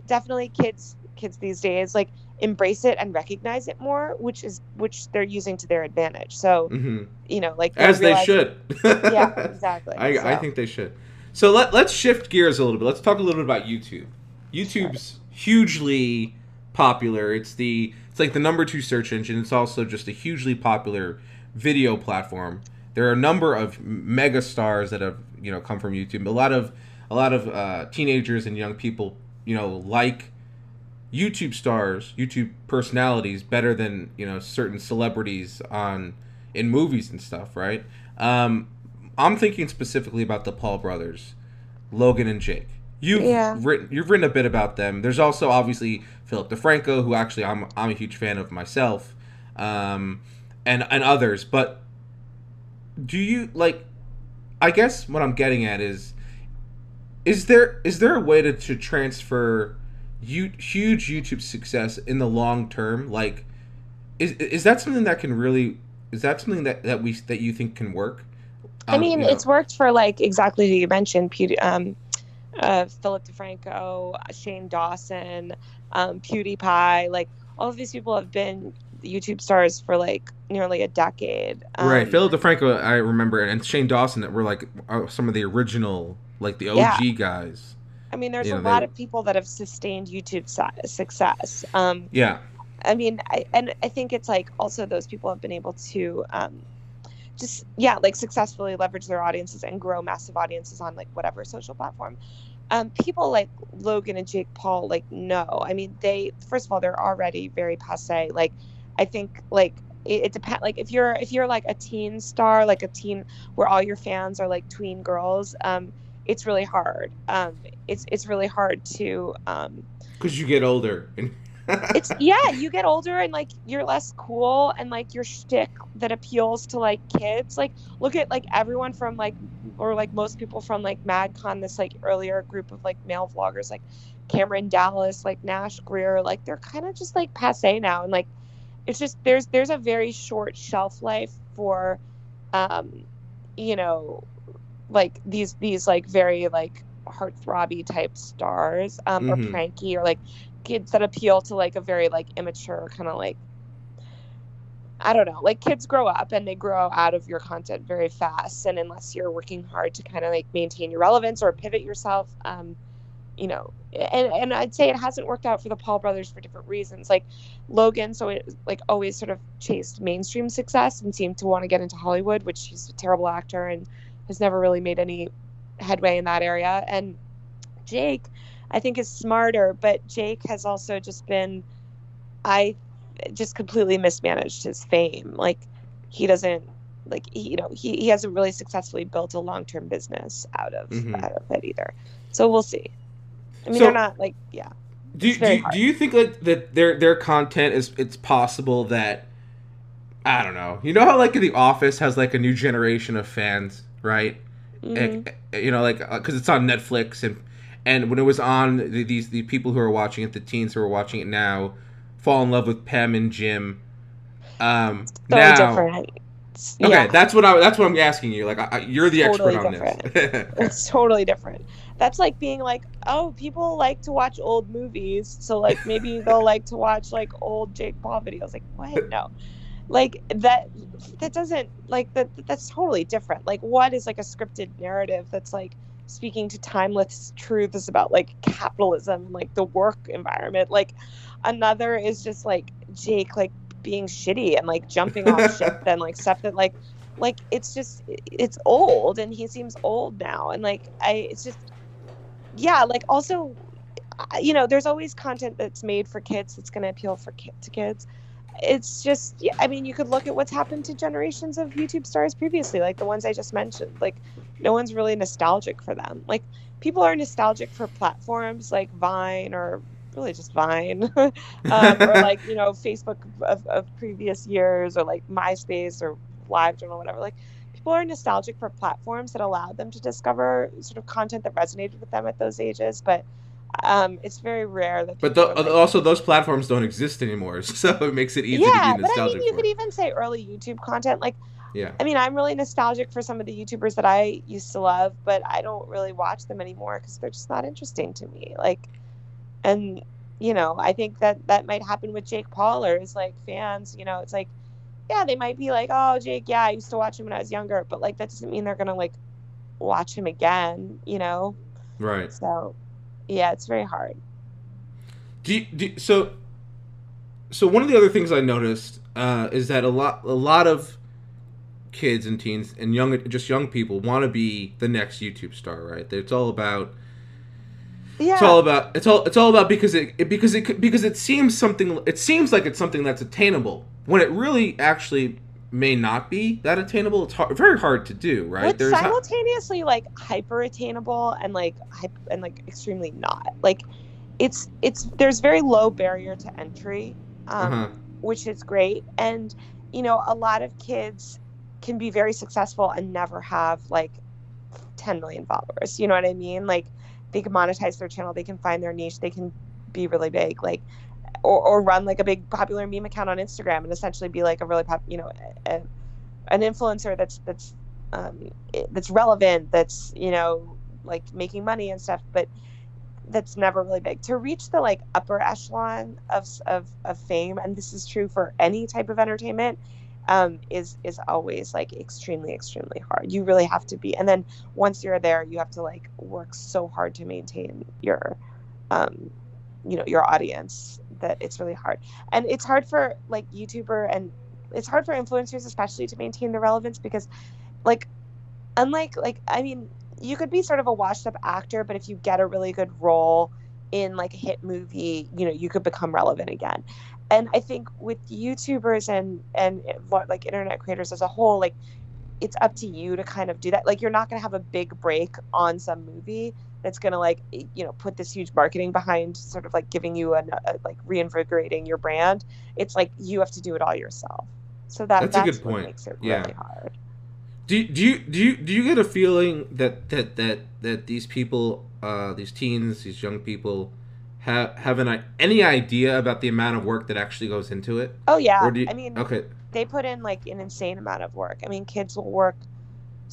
B: definitely kids kids these days like embrace it and recognize it more which is which they're using to their advantage so
A: Mhm.
B: you know like
A: as they should.
B: yeah [LAUGHS] exactly
A: I, I think they should. So let let's shift gears a little bit. Let's talk a little bit about YouTube. YouTube's hugely popular. It's the it's like the number two search engine. It's also just a hugely popular video platform. There are a number of mega stars that have you know come from YouTube. A lot of a lot of uh, teenagers and young people you know like YouTube stars, YouTube personalities better than you know certain celebrities on in movies and stuff, right? Um, I'm thinking specifically about the Paul brothers, Logan and Jake. You've
B: Yeah.
A: written you've written a bit about them. There's also obviously Philip DeFranco, who actually I'm I'm a huge fan of myself, um, and and others. But do you like? I guess what I'm getting at is is there is there a way to, to transfer you, huge YouTube success in the long term? Like, is is that something that can really is that something that, that we that you think can work?
B: Um, I mean, you know. it's worked for like exactly you mentioned, Pew- um, uh, Philip DeFranco, Shane Dawson, um, PewDiePie. Like all of these people have been YouTube stars for like nearly a decade.
A: right, Philip DeFranco, I remember, and Shane Dawson that were like uh, some of the original, like the OG yeah. guys.
B: I mean, there's you a know, lot they... of people that have sustained YouTube success. Um,
A: yeah.
B: I mean, I, and I think it's like also those people have been able to um, just yeah, like successfully leverage their audiences and grow massive audiences on like whatever social platform. Um, people like Logan and Jake Paul, like no, I mean they first of all they're already very passe. Like I think like it, it depends. Like if you're if you're like a teen star, like a teen where all your fans are like tween girls, um, it's really hard. Um, it's it's really hard to um,
A: because you get older and [LAUGHS]
B: it's yeah, you get older and like you're less cool and like your shtick that appeals to like kids. Like look at like everyone from like or like most people from like MagCon, this like earlier group of like male vloggers like Cameron Dallas, like Nash Grier like they're kind of just like passe now and like it's just there's there's a very short shelf life for um you know like these these like very like heartthrobby type stars um mm-hmm. or pranky or like kids that appeal to like a very like immature kind of like I don't know, like kids grow up and they grow out of your content very fast. And unless you're working hard to kind of like maintain your relevance or pivot yourself, um, you know, and, and I'd say it hasn't worked out for the Paul brothers for different reasons. Like Logan, so it like always sort of chased mainstream success and seemed to want to get into Hollywood, which he's a terrible actor and has never really made any headway in that area. And Jake, I think is smarter, but Jake has also just been, I just completely mismanaged his fame. Like he doesn't like he, you know he, he hasn't really successfully built a long term business out of mm-hmm. out of it either. So we'll see. I mean, so, they're not like yeah.
A: Do you, do, you, do you think that, that their their content is it's possible that I don't know. You know how like The Office has like a new generation of fans, right? Mm-hmm. And, you know, like because uh, it's on Netflix and and when it was on, the, these the people who are watching it, the teens who are watching it now, fall in love with Pam and Jim. Um, so now, different. Okay, yeah. that's what I that's what I'm asking you. Like, I, you're the totally expert on different.
B: this. it's totally different. That's like being like, oh, people like to watch old movies, so like maybe [LAUGHS] they'll like to watch like old Jake Paul videos. Like, what? No, like that. That doesn't like that. That's totally different. Like, what is like a scripted narrative that's like speaking to timeless truths about like capitalism, like the work environment. Like another is just like Jake like being shitty and like jumping off [LAUGHS] ship and like stuff that like like it's just it's old and he seems old now and like I it's just yeah like also you know there's always content that's made for kids that's going to appeal for ki- to kids. It's just yeah, i mean you could look at what's happened to generations of youtube stars previously like the ones i just mentioned like no one's really nostalgic for them. Like people are nostalgic for platforms like vine or really just vine [LAUGHS] um, or [LAUGHS] like you know facebook of, of previous years or like myspace or LiveJournal, whatever like people are nostalgic for platforms that allowed them to discover sort of content that resonated with them at those ages but um, it's very rare that.
A: But the, also, those platforms don't exist anymore, [LAUGHS] so it makes it easy yeah, to be nostalgic.
B: but I mean, you
A: for.
B: could even say early YouTube content. Like,
A: yeah.
B: I mean, I'm really nostalgic for some of the YouTubers that I used to love, but I don't really watch them anymore because they're just not interesting to me. Like, and you know, I think that that might happen with Jake Paul or is like fans. You know, it's like, yeah, they might be like, oh, Jake, yeah, I used to watch him when I was younger, but like that doesn't mean they're gonna like watch him again. You know.
A: Right.
B: So yeah, it's very hard.
A: Do, you, do so. So one of the other things I noticed uh, is that a lot a lot of kids and teens and young just young people want to be the next YouTube star, right? It's all about yeah. It's all about it's all it's all about because it, it because it because it seems something it seems like it's something that's attainable when it really actually may not be that attainable. It's hard, very hard to do, right?
B: It's There's simultaneously ha- like hyper attainable and like and like extremely not. Like it's it's there's very low barrier to entry, um, uh-huh. which is great. And you know, a lot of kids can be very successful and never have like 10 million followers. You know what I mean? Like they can monetize their channel, they can find their niche, they can be really big. Like or, or run like a big popular meme account on Instagram and essentially be like a really pop, you know, a, an influencer that's that's um, that's relevant, that's you know like making money and stuff, but that's never really big to reach the like upper echelon of of, of fame, and this is true for any type of entertainment. Um, is is always like extremely extremely hard. You really have to be, and then once you're there, you have to like work so hard to maintain your, um, you know, your audience that it's really hard. And it's hard for like YouTuber and it's hard for influencers especially to maintain the relevance because like unlike like I mean, you could be sort of a washed up actor, but if you get a really good role in like a hit movie, you know, you could become relevant again. And I think with YouTubers and and like internet creators as a whole, like it's up to you to kind of do that. Like you're not going to have a big break on some movie that's going to like you know put this huge marketing behind sort of like giving you a, a like reinvigorating your brand. It's like you have to do it all yourself. So that
A: that's,
B: that's
A: a good point.
B: makes it
A: yeah.
B: really hard.
A: Do, do you do you do you get a feeling that that that that these people, uh, these teens, these young people, have have an any idea about the amount of work that actually goes into it?
B: Oh yeah,
A: you,
B: I mean,
A: okay,
B: they put in like an insane amount of work. I mean, kids will work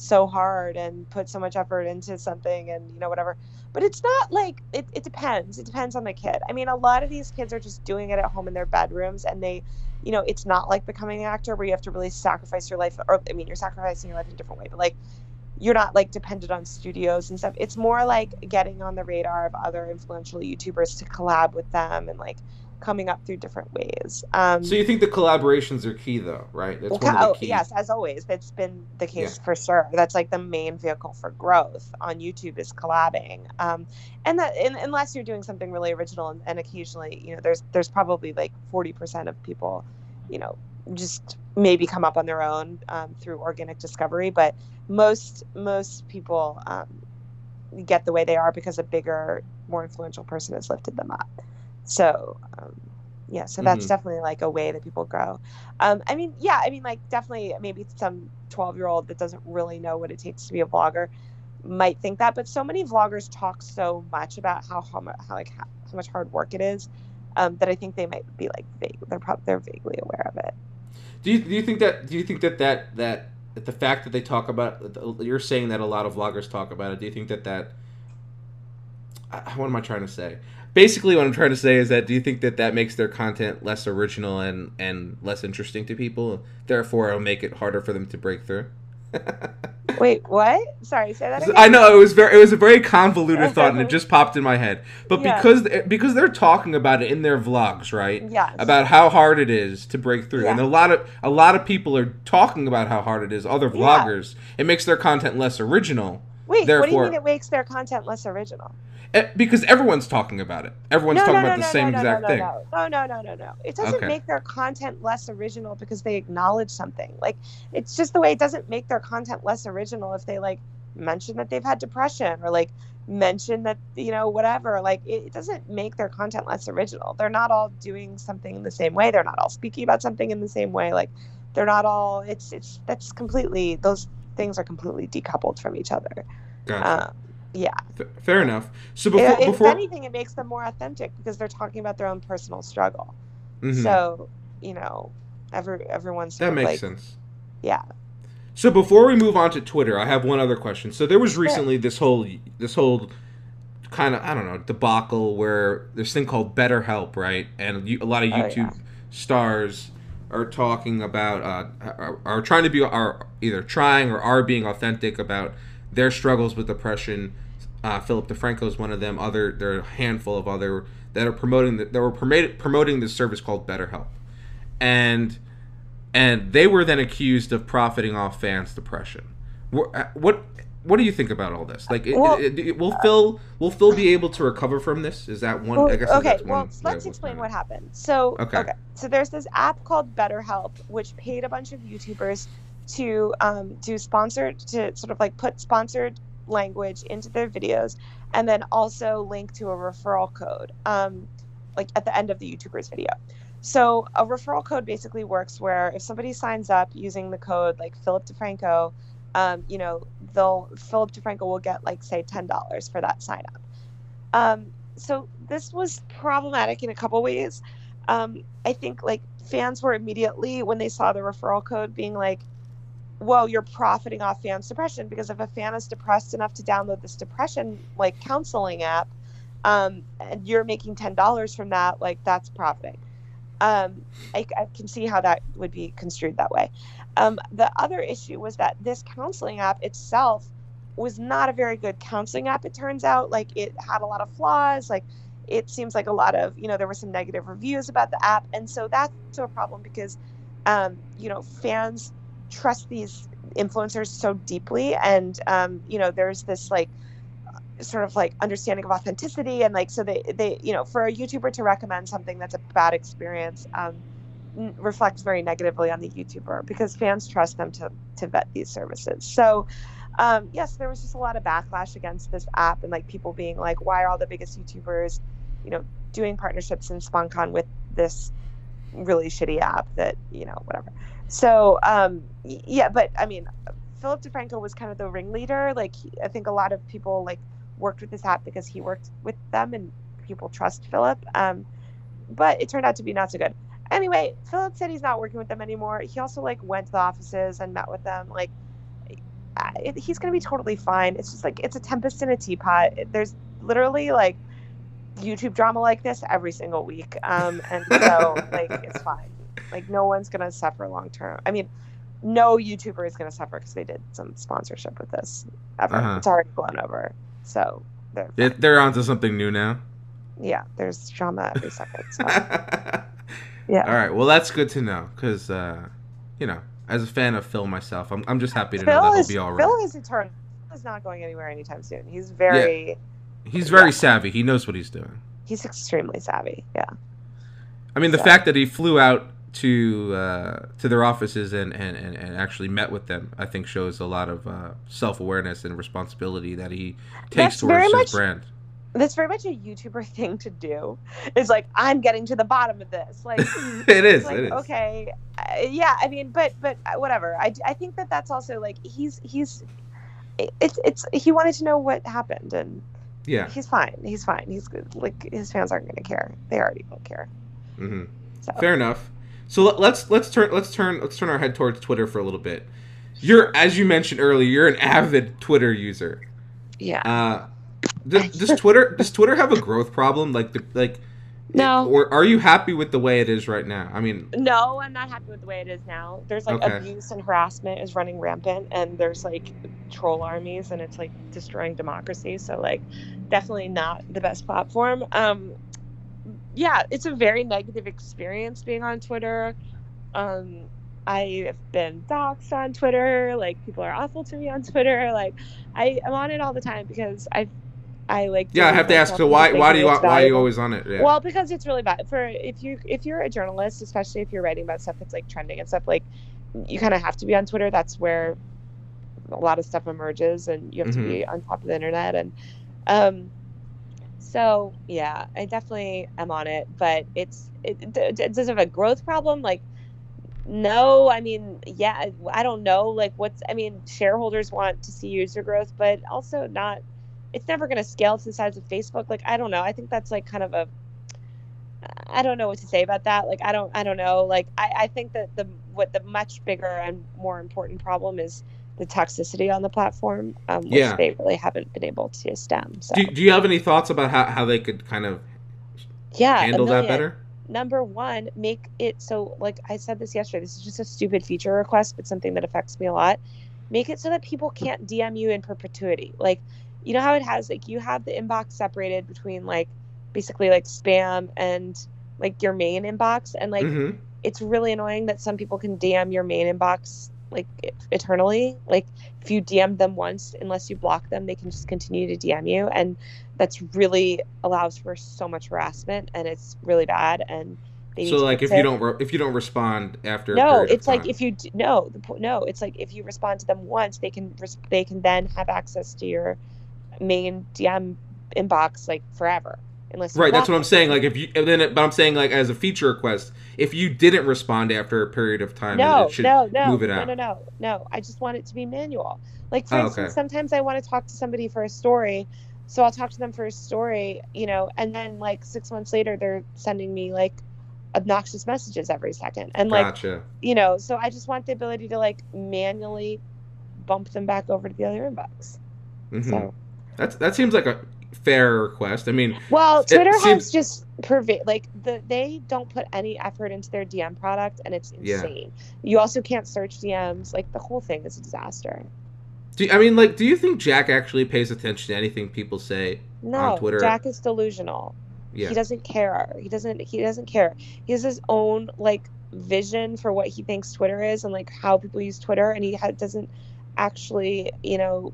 B: so hard and put so much effort into something and you know whatever. But it's not like it, it depends. It depends on the kid. I mean a lot of these kids are just doing it at home in their bedrooms and they you know it's not like becoming an actor where you have to really sacrifice your life or i mean you're sacrificing your life in a different way but like you're not like dependent on studios and stuff. It's more like getting on the radar of other influential youtubers to collab with them and like coming up through different ways. Um,
A: so you think the collaborations are key, though, right?
B: That's one of the key. Yes, as always, that's been the case yeah. for sure. That's like the main vehicle for growth on YouTube is collabing, um, and that and, unless you're doing something really original, and, and occasionally, you know, there's there's probably like forty percent of people, you know, just maybe come up on their own um, through organic discovery, but most most people um, get the way they are because a bigger, more influential person has lifted them up. So, um, yeah, so that's mm-hmm. definitely like a way that people grow. Um, I mean, yeah, I mean, like definitely maybe some 12 year old that doesn't really know what it takes to be a vlogger might think that, but so many vloggers talk so much about how how, how like how, how much hard work it is um, that I think they might be like vague. They're probably they're vaguely aware of it.
A: Do you do you think that do you think that that that the fact that they talk about you're saying that a lot of vloggers talk about it? Do you think that that what am I trying to say? Basically what I'm trying to say is that do you think that that makes their content less original and and less interesting to people? Therefore, it'll make it harder for them to break through. [LAUGHS]
B: Wait, what? Sorry, say that again.
A: I know it was very it was a very convoluted thought and it just popped in my head. But yeah. because because they're talking about it in their vlogs, right?
B: Yeah.
A: About how hard it is to break through. Yeah. And a lot of a lot of people are talking about how hard it is, other vloggers. Yeah. It makes their content less original.
B: Wait, Therefore, what do you mean it makes their content less original?
A: Eh, because everyone's talking about it. Everyone's
B: no,
A: talking
B: no,
A: about
B: no,
A: the same exact thing.
B: No, no, no, no, no. It doesn't okay. make their content less original because they acknowledge something. Like it's just the way it doesn't make their content less original if they like mention that they've had depression or like mention that you know whatever. Like it, it doesn't make their content less original. They're not all doing something in the same way. They're not all speaking about something in the same way. Like they're not all. It's it's that's completely those things are completely decoupled from each other.
A: Gotcha. Um,
B: yeah.
A: F- fair enough. So before, if, before...
B: anything, it makes them more authentic because they're talking about their own personal struggle. Mm-hmm. So you know, every everyone's
A: that makes
B: like,
A: sense.
B: Yeah.
A: So before we move on to Twitter, I have one other question. So there was recently this whole this whole kind of I don't know debacle where this thing called BetterHelp, right? And you, a lot of YouTube oh, yeah. stars are talking about uh, are, are trying to be are either trying or are being authentic about their struggles with depression. Uh, Philip DeFranco is one of them. Other there are a handful of other that are promoting that were promoting promoting this service called BetterHelp, and and they were then accused of profiting off fans' depression. What uh, what, what do you think about all this? Like, well, it, it, it, will Phil will Phil be able to recover from this? Is that one?
B: Well,
A: I guess
B: okay.
A: well,
B: let's explain what happened. So okay. okay, so there's this app called BetterHelp, which paid a bunch of YouTubers to um, do sponsored to sort of like put sponsored language into their videos and then also link to a referral code um, like at the end of the youtuber's video so a referral code basically works where if somebody signs up using the code like philip defranco um, you know, they'll Philip DeFranco will get like say ten dollars for that sign up. Um, so this was problematic in a couple ways. Um, I think like fans were immediately when they saw the referral code being like, "Well, you're profiting off fans' depression because if a fan is depressed enough to download this depression like counseling app, um, and you're making ten dollars from that, like that's profiting." Um, I, I, can see how that would be construed that way. Um, the other issue was that this counseling app itself was not a very good counseling app. It turns out, like it had a lot of flaws. Like it seems like a lot of, you know, there were some negative reviews about the app, and so that's a problem because, um, you know, fans trust these influencers so deeply, and um, you know, there's this like sort of like understanding of authenticity and like so they they you know for a youtuber to recommend something that's a bad experience um, reflects very negatively on the youtuber because fans trust them to to vet these services. So um, yes there was just a lot of backlash against this app and like people being like why are all the biggest youtubers you know doing partnerships in sponcon with this really shitty app that you know whatever so um, yeah but i mean philip defranco was kind of the ringleader like i think a lot of people like worked with his hat because he worked with them and people trust Philip. Um, but it turned out to be not so good. Anyway, Philip said he's not working with them anymore. He also like went to the offices and met with them. Like, it, he's gonna be totally fine. It's just like it's a tempest in a teapot. There's literally like YouTube drama like this every single week, um, and so like it's fine. Like no one's gonna suffer long term. I mean, no YouTuber is gonna suffer because they did some sponsorship with this ever. Uh-huh. It's already blown over. So
A: they're they're, they're onto something new now.
B: Yeah, there's drama every second. So. [LAUGHS] yeah.
A: All right. Well, that's good to know because uh, you know, as a fan of Phil myself, I'm I'm just happy to
B: Phil
A: know that
B: is,
A: he'll be all right.
B: Phil is eternal. He's not going anywhere anytime soon. He's very. Yeah.
A: He's very yeah. savvy. He knows what he's doing.
B: He's extremely savvy. Yeah.
A: I mean, the so. fact that he flew out to uh, to their offices and, and, and, and, actually met with them, I think shows a lot of uh, self awareness and responsibility that he takes that's towards his much, brand.
B: That's very much a YouTuber [LAUGHS] thing to do. It's like I'm getting to the bottom of this. Like [LAUGHS]
A: it is.
B: Like,
A: it is.
B: Okay, uh, yeah. I mean, but but uh, whatever. I, I think that that's also like he's he's it's it's he wanted to know what happened and
A: yeah
B: he's fine. He's fine. He's good. Like his fans aren't going to care. They already don't care.
A: Mm-hmm. So. Fair enough. So let's let's turn let's turn let's turn our head towards Twitter for a little bit. You're as you mentioned earlier, you're an avid Twitter user.
B: Yeah.
A: Uh, does, does Twitter does Twitter have a growth problem? Like the, like
B: no.
A: Or are you happy with the way it is right now? I mean,
B: no, I'm not happy with the way it is now. There's like okay. abuse and harassment is running rampant, and there's like troll armies, and it's like destroying democracy. So like, definitely not the best platform. Um, yeah, it's a very negative experience being on Twitter. Um, I've been doxxed on Twitter. Like people are awful to me on Twitter. Like I am on it all the time because I, I like.
A: Yeah, I have to ask. So why? Why do you? Why are you always on it? Yeah.
B: Well, because it's really bad for if you if you're a journalist, especially if you're writing about stuff that's like trending and stuff. Like you kind of have to be on Twitter. That's where a lot of stuff emerges, and you have mm-hmm. to be on top of the internet. And um, so yeah, I definitely am on it, but it's it, it, does have a growth problem? Like, no, I mean, yeah, I don't know. Like, what's I mean, shareholders want to see user growth, but also not. It's never going to scale to the size of Facebook. Like, I don't know. I think that's like kind of a. I don't know what to say about that. Like, I don't, I don't know. Like, I, I think that the what the much bigger and more important problem is the toxicity on the platform, um, which yeah. they really haven't been able to stem. So.
A: Do, do you have any thoughts about how, how they could kind of
B: yeah
A: handle that better?
B: Number one, make it so like I said this yesterday. This is just a stupid feature request, but something that affects me a lot. Make it so that people can't DM you in perpetuity. Like, you know how it has like you have the inbox separated between like basically like spam and like your main inbox, and like mm-hmm. it's really annoying that some people can DM your main inbox like eternally. Like if you DM them once, unless you block them, they can just continue to DM you, and that's really allows for so much harassment, and it's really bad. And
A: so like if it. you don't re- if you don't respond after
B: no, it's like if you no the, no, it's like if you respond to them once, they can they can then have access to your main DM inbox like forever. Unless
A: Right, that's what I'm saying. Like if you, and then, it, but I'm saying like as a feature request, if you didn't respond after a period of time,
B: No,
A: it should
B: no, no,
A: move it
B: no,
A: out.
B: no, no, no. No. I just want it to be manual. Like for
A: Oh,
B: instance,
A: okay.
B: sometimes I want to talk to somebody for a story, so I'll talk to them for a story, you know, and then like six months later, they're sending me like obnoxious messages every second, and like
A: Gotcha.
B: you know, so I just want the ability to like manually bump them back over to the other inbox.
A: hmm
B: So,
A: That's that seems like a fair request. I mean,
B: well,
A: It
B: Twitter has
A: seems-
B: just pervade like the they don't put any effort into their DM product, and it's
A: Yeah.
B: insane. You also can't search DMs. Like the whole thing is a disaster.
A: do, I mean, like, do you think Jack actually pays attention to anything people say?
B: No, on
A: Twitter-
B: Jack is delusional.
A: Yeah.
B: He doesn't care. He doesn't. He doesn't care. He has his own like vision for what he thinks Twitter is and like how people use Twitter, and he ha- doesn't actually, you know.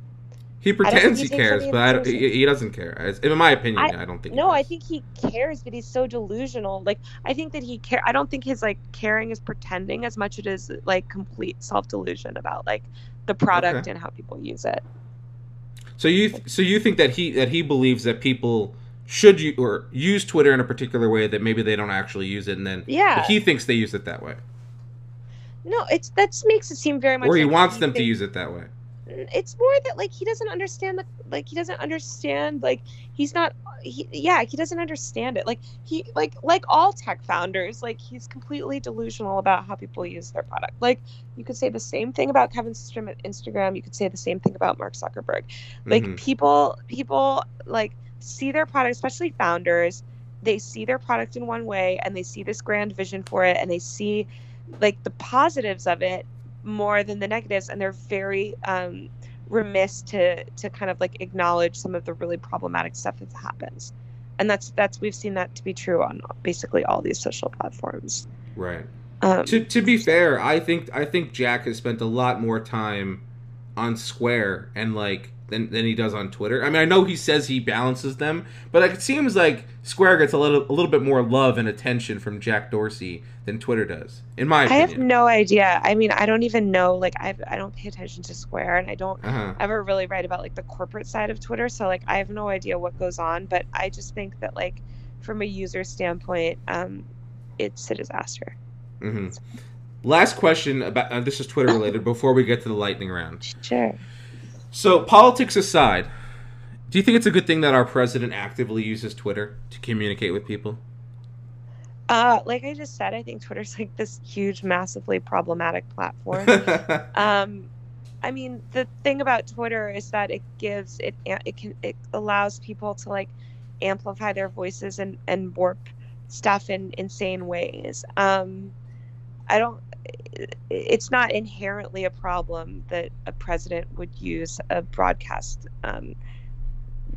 A: He pretends
B: he
A: he cares, but I he, he doesn't care. In my opinion, I, don't think. he
B: No, I think he cares, but he's so delusional. Like I think that he care. I don't think his like caring is pretending as much as it is like complete self delusion about like the product
A: Okay.
B: and how people use it.
A: So you th- so you think that he that he believes that people should you or use Twitter in a particular way that maybe they don't actually use it, and then
B: Yeah.
A: he thinks they use it that way,
B: No, it's that makes it seem very much.
A: or he
B: like
A: wants them to use it that way.
B: It's more that like he doesn't understand the like he doesn't understand like he's not he, yeah he doesn't understand it. Like he like like all tech founders like he's completely delusional about how people use their product. Like you could say the same thing about kevin systrom at instagram. You could say the same thing about mark zuckerberg. Like
A: Mhm.
B: people people like see their product especially founders they see their product in one way and they see this grand vision for it and they see like the positives of it more than the negatives and they're very um remiss to to kind of like acknowledge some of the really problematic stuff that happens and that's that's we've seen that to be true on basically all these social platforms
A: Right.
B: um
A: To to be fair, I think I think Jack has spent a lot more time on Square and like than than he does on Twitter. I mean, I know he says he balances them, but it seems like Square gets a little a little bit more love and attention from Jack Dorsey than Twitter does, in my opinion.
B: i have no idea i mean i don't even know like i i don't pay attention to square and i don't
A: uh-huh.
B: ever really write about like the corporate side of Twitter. So like I have no idea what goes on, but I just think that like from a user standpoint, um, it's a disaster.
A: hmm Last question about uh, this is Twitter related [LAUGHS] before we get to the lightning round.
B: Sure.
A: So politics aside, do you think it's a good thing that our president actively uses Twitter to communicate with people?
B: Uh, like I just said, I think Twitter's like this huge, massively problematic platform. [LAUGHS] um, I mean, the thing about Twitter is that it gives it it can it allows people to like amplify their voices and and warp stuff in insane ways. Um, I don't. It's not inherently a problem that a president would use a broadcast um,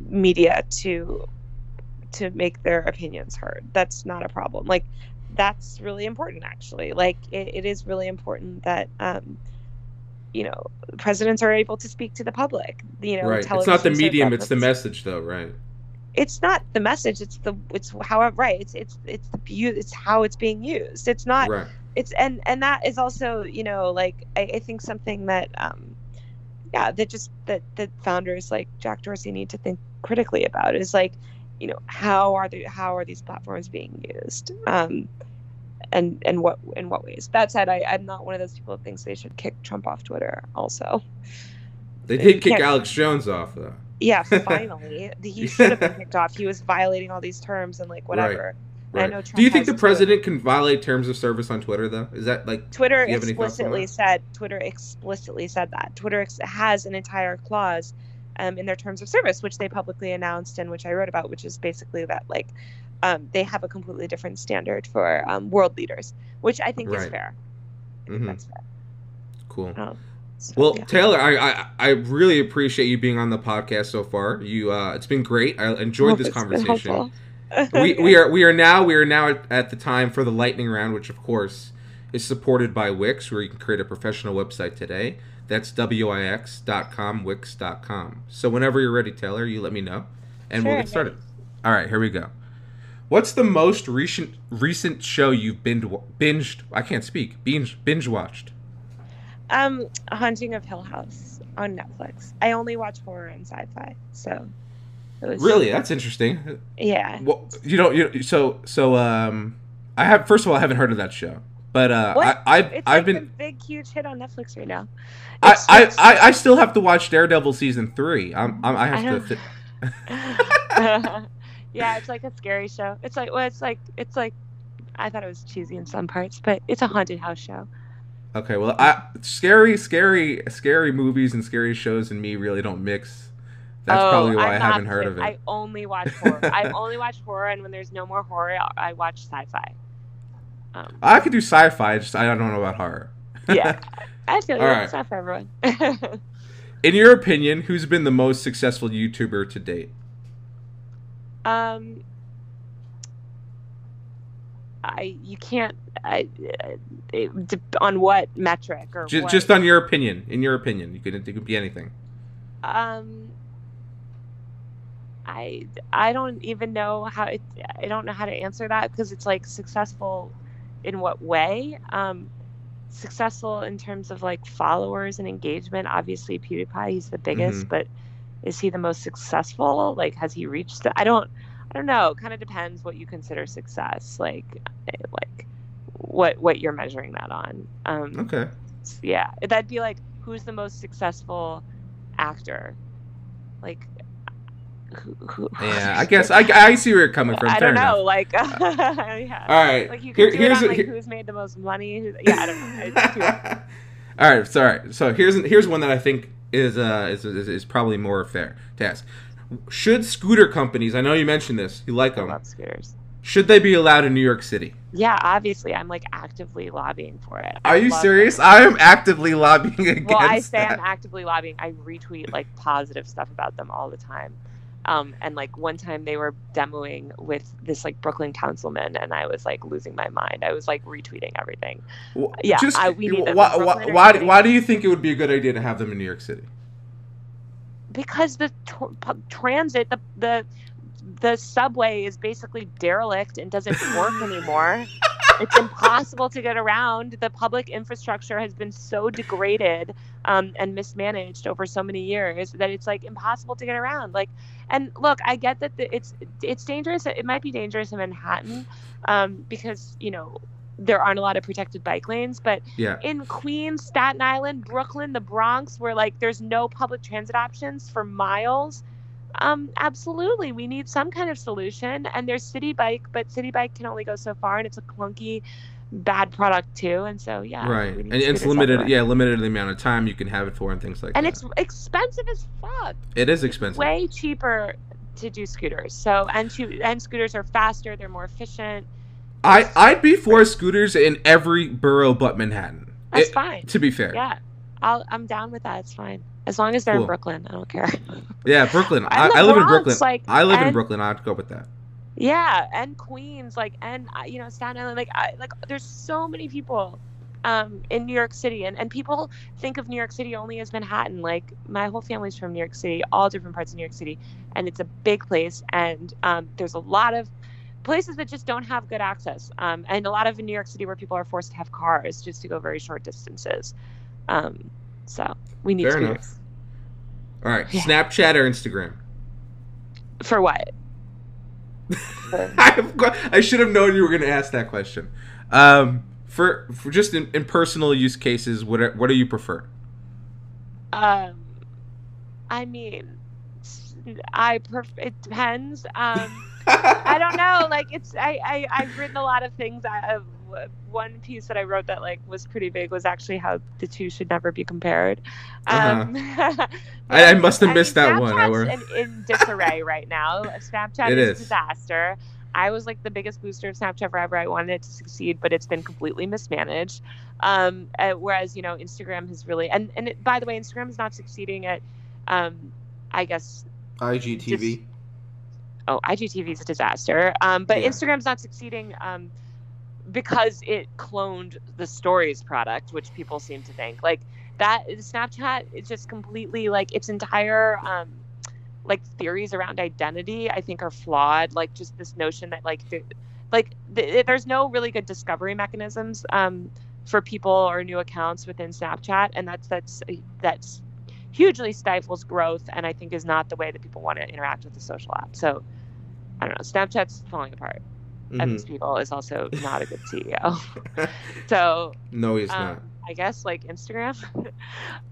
B: media to to make their opinions heard. That's not a problem. Like that's really important, actually. Like it, it is really important that. Um, you know, presidents are able to speak to the public. You know,
A: right. It's not the medium; it's the message, though. Right.
B: it's not the message it's the it's how right it's it's it's the it's how it's being used it's not
A: Right.
B: It's and and that is also you know like I, I think something that um yeah that just that that founders like jack dorsey need to think critically about is like you know how are the how are these platforms being used? Um and and what in what ways? That said I, i'm not one of those people that thinks they should kick trump off twitter also.
A: They
B: You
A: did kick Alex Jones off, though.
B: yeah [LAUGHS] finally. He should have been kicked off. He was violating all these terms and like whatever. I
A: Right.
B: know
A: Do you think the president can violate terms of service on Twitter, though? Is that like
B: Twitter
A: Do you have any thoughts on
B: explicitly said Twitter explicitly said that Twitter ex- has an entire clause um, in their terms of service, which they publicly announced and which I wrote about, which is basically that like um, they have a completely different standard for um, world leaders, which I think is fair. I think
A: Mhm.
B: that's fair.
A: cool?
B: Um, so,
A: Well,
B: yeah.
A: Taylor, I, I I really appreciate you being on the podcast so far. You, uh, it's been great. I enjoyed this
B: it's been
A: conversation. We, [LAUGHS] we are we are now we are now at, the time for the lightning round, which of course is supported by Wix, where you can create a professional website today. That's wix.com, wix.com. So whenever you're ready, Taylor, you let me know, and we'll get started. All right, here we go. What's the most recent recent show you've binge binged? I can't speak. Binge binge watched.
B: Um, Haunting of Hill House on Netflix. I only watch horror and sci-fi, so was,
A: Really, that's interesting.
B: Yeah.
A: Well, you don't. You so so. Um, I have first of all, I haven't heard of that show, but uh,
B: What?
A: I, I've
B: It's
A: I've
B: like
A: been
B: a big, huge hit on Netflix right now.
A: I,
B: It's-
A: I, I, I still have to watch Daredevil season three. I'm, I'm I have
B: I
A: to. [LAUGHS] [LAUGHS]
B: yeah, it's like a scary show. It's like well, it's like it's like I thought it was cheesy in some parts, but it's a haunted house show.
A: okay, well, I scary, scary, scary movies and scary shows and me really don't mix. That's
B: Oh,
A: probably why
B: I'm
A: I
B: have
A: not heard of it.
B: I only watch horror. I [LAUGHS] only watch horror, and when there's no more horror, I I watch sci-fi. Um,
A: I, could do sci-fi, just I don't know about horror.
B: yeah, [LAUGHS] I feel.
A: All right.
B: It's not for everyone. [LAUGHS]
A: In your opinion, who's been the most successful YouTuber to date?
B: um, I you can't. I it, on what metric or
A: Just,
B: what?
A: just on your opinion. In your opinion, you could it could be anything.
B: um i i don't even know how it, i don't know how to answer that because it's like successful in what way um successful in terms of like followers and engagement obviously pewdiepie he's the biggest
A: Mhm.
B: but is he the most successful like has he reached the, i don't i don't know it kind of depends what you consider success like eh, like what what you're measuring that on um
A: Okay.
B: yeah that'd be like who's the most successful actor like who, who,
A: Yeah, [LAUGHS] I guess I, I see where you're coming from.
B: I
A: Fair
B: don't know
A: enough.
B: like [LAUGHS] yeah
A: All right.
B: like you
A: Here-
B: could do it on like
A: here-
B: who's made the most money who, yeah i don't know [LAUGHS]
A: All right, sorry. So here's here's one that I think is uh is, is, is probably more fair to ask. Should scooter companies? I know you mentioned this. You like
B: I
A: them.
B: love scooters
A: Should they be allowed in New York City?
B: yeah obviously i'm like actively lobbying for it
A: Are
B: I
A: you serious?
B: them.
A: I am actively lobbying against
B: well i say
A: that.
B: i'm actively lobbying i retweet like positive stuff about them all the time um, and like one time they were demoing with this like Brooklyn councilman, and I was like losing my mind. I was like retweeting everything.
A: Wh-
B: yeah,
A: Just,
B: I- we need them
A: why, why, why, why do you think it would be a good idea to have them in New York City?
B: because the tr- transit the the the subway is basically derelict and doesn't work anymore [LAUGHS] it's impossible to get around the public infrastructure has been so degraded um, and mismanaged over so many years that it's like impossible to get around like and look i get that the, it's it's dangerous it might be dangerous in manhattan um, because you know there aren't a lot of protected bike lanes but
A: Yeah.
B: in Queens, Staten Island, Brooklyn, the Bronx, where like there's no public transit options for miles. Um, absolutely, we need some kind of solution. And there's Citi Bike, but Citi Bike can only go so far, and it's a clunky, bad product too. And so yeah,
A: right. And it's limited. Yeah, limited the amount of time you can have it for and things like
B: And
A: that.
B: And it's expensive as fuck.
A: it is expensive.
B: Way cheaper to do scooters. So and to, and scooters are faster. They're more efficient.
A: I I'd be for scooters in every borough but Manhattan.
B: That's
A: It-
B: fine.
A: To be fair.
B: Yeah, I'll, I'm down with that. It's fine as long as they're
A: Cool.
B: in Brooklyn. I don't care. [LAUGHS]
A: Yeah, Brooklyn. I,
B: And
A: I live in Brooklyn.
B: like,
A: I live in Brooklyn. I'd go with that.
B: Yeah, and Queens, like, and uh, you know, Staten Island, like, I, like, there's so many people, um, in New York City, and and people think of New York City only as Manhattan. Like, my whole family's from New York City, all different parts of New York City, and it's a big place, and um, there's a lot of places that just don't have good access, um, and a lot of in New York City where people are forced to have cars just to go very short distances. Um, so we need
A: Fair
B: scooters.
A: enough. All right,
B: Yeah.
A: Snapchat or Instagram?
B: For what? [LAUGHS]
A: I should have known you were going to ask that question. Um, for for just in, in personal use cases, what are, what do you prefer?
B: Um, I mean, I pref- it depends. Um, I don't know. Like it's I, I I've written a lot of things. I, one piece that I wrote that like was pretty big was actually how the two should never be compared. Um,
A: Uh-huh. I- [LAUGHS] I must have missed that one. I
B: Snapchat's
A: were-
B: in, in [LAUGHS] disarray right now. Snapchat
A: It
B: is,
A: is.
B: a disaster. I was like the biggest booster of Snapchat forever. I wanted it to succeed, but it's been completely mismanaged. Um, uh, whereas you know Instagram has really and and it, by the way, Instagram is not succeeding at, um, I guess
A: IGTV.
B: oh IGTV is a disaster. Um, but
A: Yeah.
B: Instagram's not succeeding um, because it cloned the stories product, which people seem to think like that. Snapchat is just completely like its entire um, like theories around identity. I think are flawed. Like just this notion that like the, like th- there's no really good discovery mechanisms um, for people or new accounts within Snapchat, and that's that's that's hugely stifles growth and I think is not the way that people want to interact with the social app. So I don't know. Snapchat's falling apart. Mm-hmm. And these people is also not a good CEO. [LAUGHS] so
A: no, he's um, not.
B: I guess like Instagram. [LAUGHS]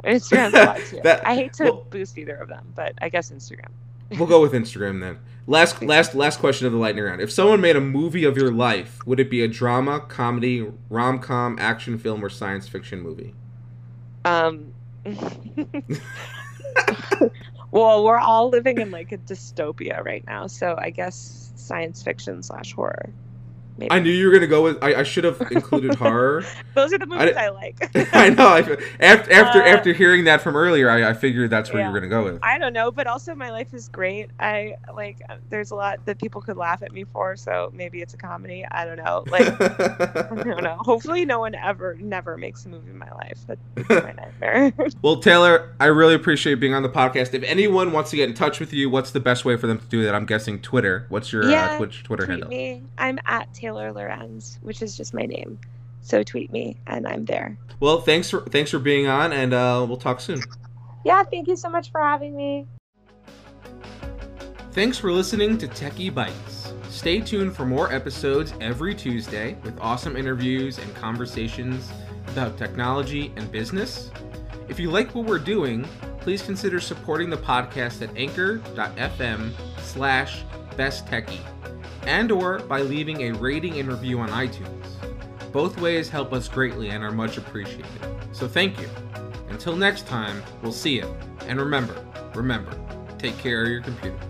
B: Instagram's a lot too. that, I hate to well, boost either of them, but I guess Instagram.
A: we'll go with Instagram then. Last last last question of the lightning round. If someone made a movie of your life, would it be a drama, comedy, rom com, action film, or science fiction movie?
B: Um [LAUGHS] well, we're all living in like a dystopia right now, so I guess science fiction slash horror.
A: Maybe. I knew you were gonna go with. I, I should have included [LAUGHS] horror.
B: Those are the movies I, I like. [LAUGHS]
A: I know. I, [LAUGHS] after after uh, after hearing that from earlier, I, I figured that's where yeah. you were gonna go with.
B: I don't know, but also my life is great. I like. There's a lot that people could laugh at me for, so maybe it's a comedy. I don't know. Like, I don't know. Hopefully, no one ever never makes a movie in my life. That's my nightmare.
A: well, Taylor, I really appreciate being on the podcast. If anyone wants to get in touch with you, what's the best way for them to do that? I'm guessing Twitter. What's your uh, yeah, uh, Twitch Twitter handle?
B: Me. I'm at Taylor Taylor Lorenz, which is just my name. So tweet me, and I'm there.
A: Well, thanks for thanks for being on, and uh, we'll talk soon.
B: Yeah, thank you so much for having me.
A: Thanks for listening to Techie Bites. Stay tuned for more episodes every Tuesday with awesome interviews and conversations about technology and business. If you like what we're doing, please consider supporting the podcast at anchor.fm slash besttechie and or by leaving a rating and review on iTunes. Both ways help us greatly and are much appreciated. So thank you. Until next time, we'll see you. And remember, remember, take care of your computers.